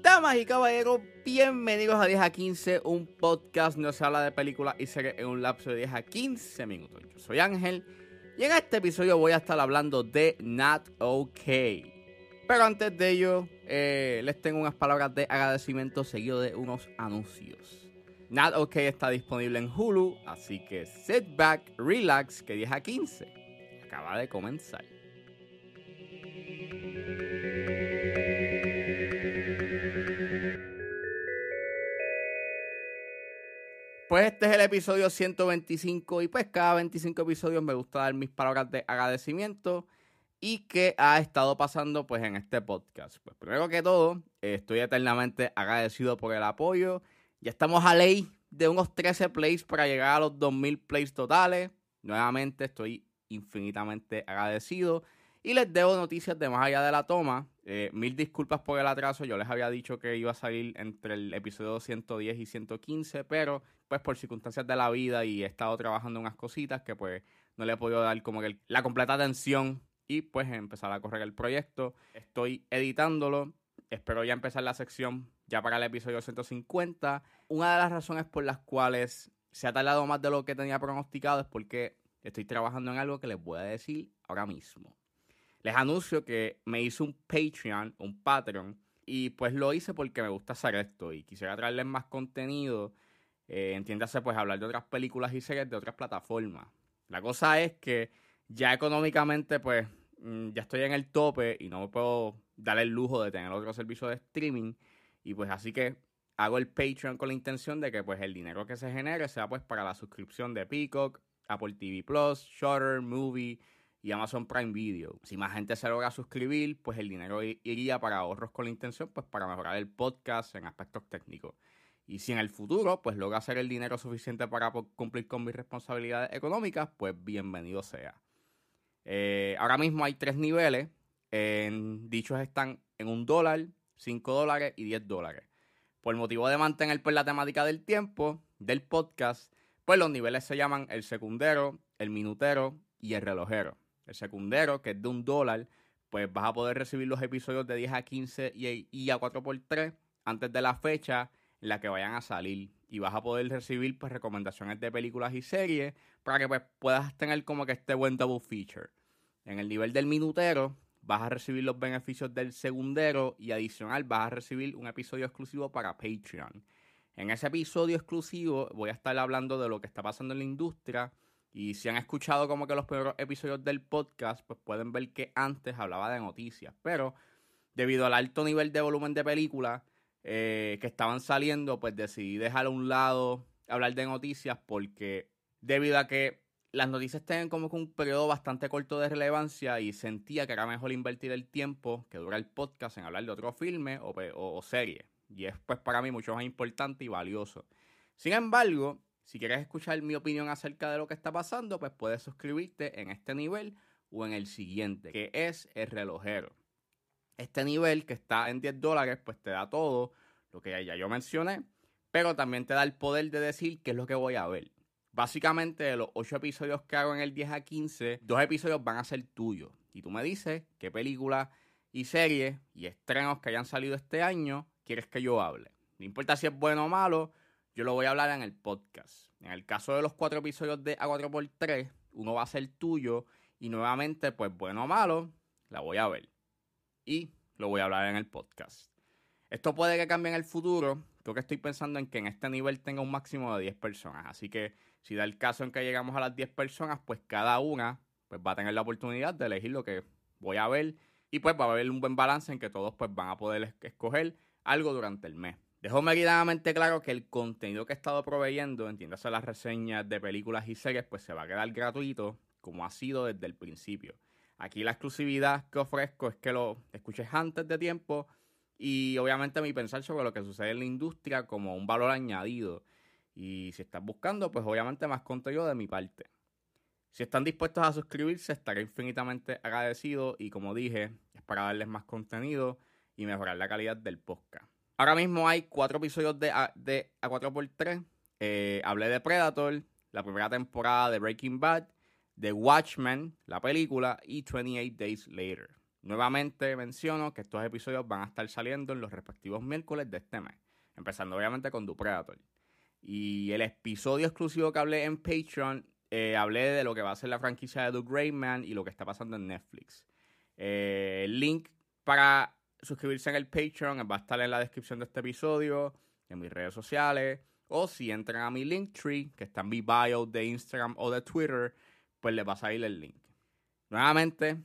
Damas y caballeros, bienvenidos a 10 a 15, un podcast donde se habla de películas y series en un lapso de 10 a 15 minutos. Yo soy Ángel y en este episodio voy a estar hablando de Not Okay. Pero antes de ello, eh, les tengo unas palabras de agradecimiento seguido de unos anuncios. Not OK está disponible en Hulu, así que sit back, relax, que 10 a 15 acaba de comenzar. Pues este es el episodio 125 y pues cada 25 episodios me gusta dar mis palabras de agradecimiento y qué ha estado pasando pues en este podcast. Pues primero que todo, estoy eternamente agradecido por el apoyo. Ya estamos a ley de unos 13 plays para llegar a los 2000 plays totales. Nuevamente estoy infinitamente agradecido. Y les debo noticias de más allá de la toma. Eh, mil disculpas por el atraso. Yo les había dicho que iba a salir entre el episodio 110 y 115, pero pues por circunstancias de la vida y he estado trabajando unas cositas que pues no le he podido dar como que la completa atención y pues empezar a correr el proyecto. Estoy editándolo. Espero ya empezar la sección ya para el episodio 150. Una de las razones por las cuales se ha tardado más de lo que tenía pronosticado es porque estoy trabajando en algo que les voy a decir ahora mismo. Les anuncio que me hice un Patreon, un Patreon, y pues lo hice porque me gusta hacer esto y quisiera traerles más contenido. Eh, entiéndase, pues hablar de otras películas y series de otras plataformas. La cosa es que ya económicamente, pues, ya estoy en el tope y no me puedo dar el lujo de tener otro servicio de streaming. Y pues así que hago el Patreon con la intención de que pues el dinero que se genere sea pues para la suscripción de Peacock, Apple TV Plus, Shutter, Movie y Amazon Prime Video. Si más gente se logra suscribir, pues el dinero iría para ahorros con la intención pues para mejorar el podcast en aspectos técnicos. Y si en el futuro, pues logra hacer el dinero suficiente para cumplir con mis responsabilidades económicas, pues bienvenido sea. Eh, ahora mismo hay tres niveles. dichos están en un dólar, cinco dólares y diez dólares. Por motivo de mantener pues, la temática del tiempo del podcast, pues los niveles se llaman el secundero, el minutero y el relojero. El secundero, que es de un dólar, pues vas a poder recibir los episodios de 10 a 15 y, y a 4x3 antes de la fecha la que vayan a salir y vas a poder recibir pues recomendaciones de películas y series para que pues, puedas tener como que este buen double feature. En el nivel del minutero vas a recibir los beneficios del segundero y adicional vas a recibir un episodio exclusivo para Patreon. En ese episodio exclusivo voy a estar hablando de lo que está pasando en la industria y si han escuchado como que los primeros episodios del podcast pues pueden ver que antes hablaba de noticias, pero debido al alto nivel de volumen de películas eh, que estaban saliendo, pues decidí dejar a un lado hablar de noticias porque debido a que las noticias tienen como que un periodo bastante corto de relevancia y sentía que era mejor invertir el tiempo que dura el podcast en hablar de otro filme o, o, serie. Y es pues para mí mucho más importante y valioso. Sin embargo, si quieres escuchar mi opinión acerca de lo que está pasando, pues puedes suscribirte en este nivel o en el siguiente, que es el relojero. Este nivel que está en 10 dólares, pues te da todo lo que ya yo mencioné, pero también te da el poder de decir qué es lo que voy a ver. Básicamente, de los 8 episodios que hago en el 10 a 15, dos episodios van a ser tuyos. Y tú me dices qué películas y series y estrenos que hayan salido este año quieres que yo hable. No importa si es bueno o malo, yo lo voy a hablar en el podcast. En el caso de los cuatro episodios de A4x3, uno va a ser tuyo y nuevamente, pues bueno o malo, la voy a ver y lo voy a hablar en el podcast. Esto puede que cambie en el futuro. Creo que estoy pensando en que en este nivel tenga un máximo de 10 personas. Así que si da el caso en que llegamos a las 10 personas, pues cada una pues va a tener la oportunidad de elegir lo que voy a ver. Y pues va a haber un buen balance en que todos pues van a poder escoger algo durante el mes. Dejo meridamente claro que el contenido que he estado proveyendo, entiéndase las reseñas de películas y series, pues se va a quedar gratuito, como ha sido desde el principio. Aquí la exclusividad que ofrezco es que lo escuches antes de tiempo y obviamente mi pensar sobre lo que sucede en la industria como un valor añadido. Y si estás buscando, pues obviamente más contenido de mi parte. Si están dispuestos a suscribirse, estaré infinitamente agradecido y como dije, es para darles más contenido y mejorar la calidad del podcast. Ahora mismo hay cuatro episodios de, A, de A4x3. Eh, hablé de Predator, la primera temporada de Breaking Bad The Watchmen, la película, y 28 Days Later. Nuevamente menciono que estos episodios van a estar saliendo en los respectivos miércoles de este mes, empezando obviamente con The Predator. Y el episodio exclusivo que hablé en Patreon, eh, hablé de lo que va a ser la franquicia de The Great Man y lo que está pasando en Netflix. Eh, el link para suscribirse en el Patreon va a estar en la descripción de este episodio, en mis redes sociales, o si entran a mi Linktree, que está en mi bio de Instagram o de Twitter, pues les va a salir el link. Nuevamente,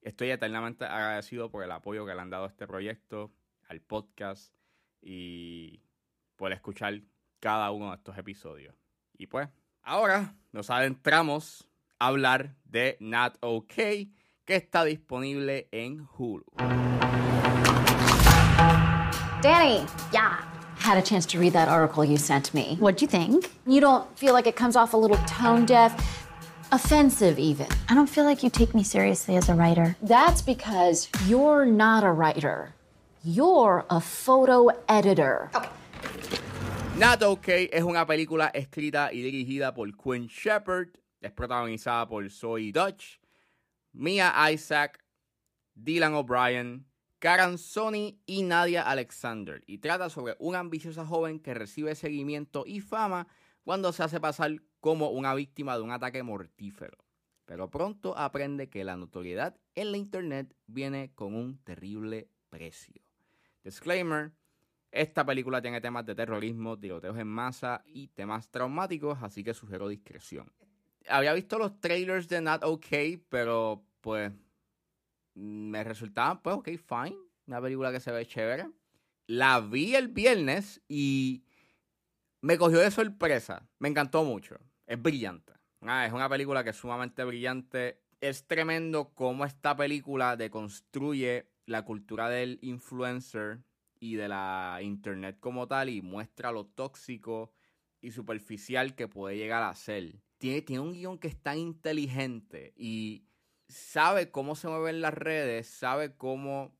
estoy eternamente agradecido por el apoyo que le han dado a este proyecto, al podcast y por escuchar cada uno de estos episodios. Y pues, ahora nos adentramos a hablar de Not OK, que está disponible en Hulu. Danny, yeah. Had a chance to read that article you sent me. What'd you think? You don't feel like it comes off a little tone deaf, offensive even. I don't feel like you take me seriously as a writer. That's because you're not a writer. You're a photo editor. Okay. Not OK es una película escrita y dirigida por Quinn Shepard. Es protagonizada por Zoe Dutch, Mia Isaac, Dylan O'Brien, Karen Sony y Nadia Alexander. Y trata sobre una ambiciosa joven que recibe seguimiento y fama cuando se hace pasar como una víctima de un ataque mortífero. Pero pronto aprende que la notoriedad en la internet viene con un terrible precio. Disclaimer. Esta película tiene temas de terrorismo, tiroteos en masa y temas traumáticos, así que sugiero discreción. Había visto los trailers de Not OK, pero pues me resultaba, pues ok, fine. Una película que se ve chévere. La vi el viernes y me cogió de sorpresa. Me encantó mucho. Es brillante. Ah, es una película que es sumamente brillante. Es tremendo cómo esta película deconstruye la cultura del influencer y de la internet como tal y muestra lo tóxico y superficial que puede llegar a ser. Tiene, un guion que es tan inteligente y sabe cómo se mueven las redes, sabe cómo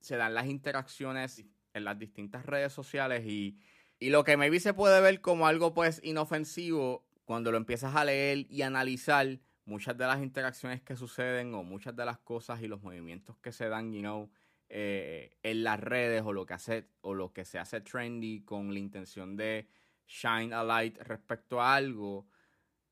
se dan las interacciones en las distintas redes sociales y, y lo que maybe se puede ver como algo pues inofensivo cuando lo empiezas a leer y analizar muchas de las interacciones que suceden o muchas de las cosas y los movimientos que se dan, you know, eh, en las redes o lo que hace o lo que se hace trendy con la intención de shine a light respecto a algo,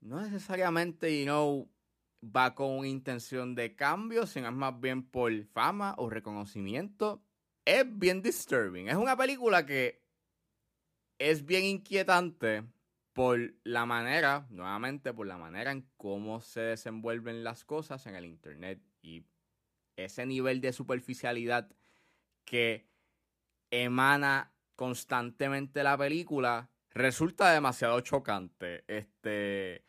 no necesariamente, you know, va con intención de cambio, sino es más bien por fama o reconocimiento. Es bien disturbing. Es una película que es bien inquietante por la manera, nuevamente por la manera en cómo se desenvuelven las cosas en el Internet y ese nivel de superficialidad que emana constantemente la película resulta demasiado chocante. Este,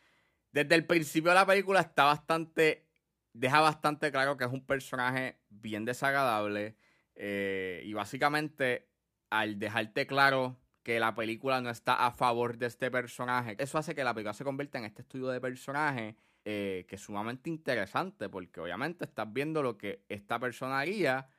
desde el principio de la película está bastante, deja bastante claro que es un personaje bien desagradable eh, y básicamente al dejarte claro que la película no está a favor de este personaje, eso hace que la película se convierta en este estudio de personaje eh, que es sumamente interesante porque obviamente estás viendo lo que esta persona haría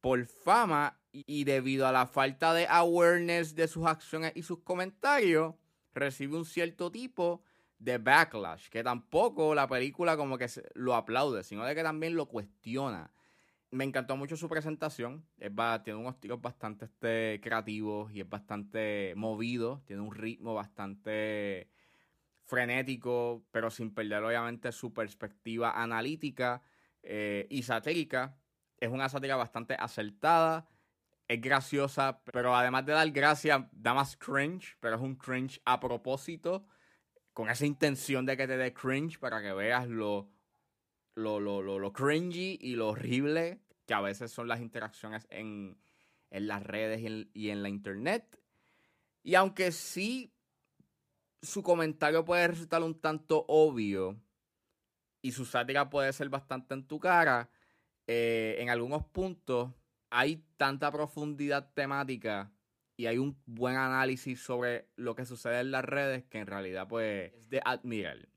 por fama y, debido a la falta de awareness de sus acciones y sus comentarios, recibe un cierto tipo de backlash, que tampoco la película como que lo aplaude, sino de que también lo cuestiona. Me encantó mucho su presentación, es, tiene unos tiros bastante este, creativos y es bastante movido, tiene un ritmo bastante frenético, pero sin perder obviamente su perspectiva analítica eh, y satírica. Es una sátira bastante acertada, es graciosa, pero además de dar gracia, da más cringe, pero es un cringe a propósito, con esa intención de que te dé cringe para que veas lo, lo, lo, lo, cringy y lo horrible que a veces son las interacciones en, en las redes y en, y en la internet. Y aunque sí su comentario puede resultar un tanto obvio y su sátira puede ser bastante en tu cara, eh, en algunos puntos hay tanta profundidad temática y hay un buen análisis sobre lo que sucede en las redes que en realidad pues es de admirar.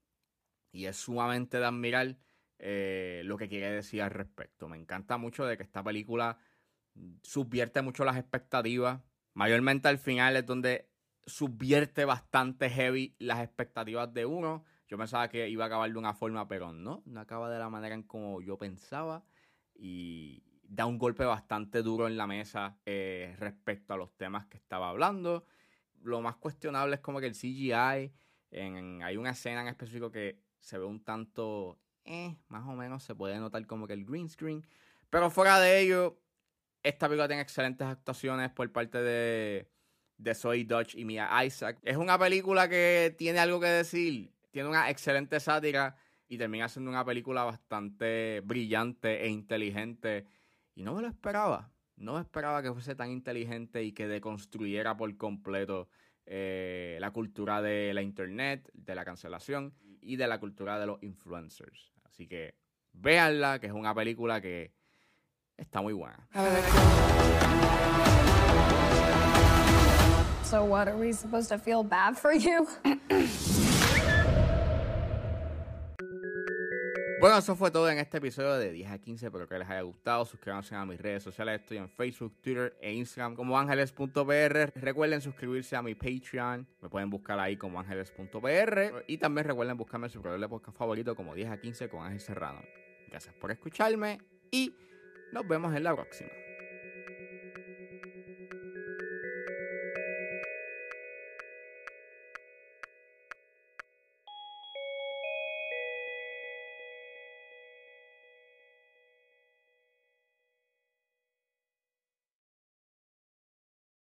Y es sumamente de admirar eh, lo que quiere decir al respecto. Me encanta mucho de que esta película subvierte mucho las expectativas. Mayormente al final es donde subvierte bastante heavy las expectativas de uno. Yo pensaba que iba a acabar de una forma, pero no, no acaba de la manera en como yo pensaba. Y da un golpe bastante duro en la mesa eh, respecto a los temas que estaba hablando. Lo más cuestionable es como que el CGI, hay una escena en específico que se ve un tanto, eh, más o menos se puede notar como que el green screen. Pero fuera de ello, esta película tiene excelentes actuaciones por parte de, de Zoe Dodge y Mia Isaac. Es una película que tiene algo que decir, tiene una excelente sátira y termina siendo una película bastante brillante e inteligente. Y no me lo esperaba. No me esperaba que fuese tan inteligente y que deconstruyera por completo eh, la cultura de la internet, de la cancelación y de la cultura de los influencers. Así que véanla, que es una película que está muy buena. So what, are we supposed to feel bad for you? Bueno, eso fue todo en este episodio de 10 a 15. Espero que les haya gustado. Suscríbanse a mis redes sociales. Estoy en Facebook, Twitter e Instagram como ángeles.pr. Recuerden suscribirse a mi Patreon. Me pueden buscar ahí como ángeles.pr. Y también recuerden buscarme en su programa podcast favorito como 10 a 15 con Ángel Serrano. Gracias por escucharme y nos vemos en la próxima.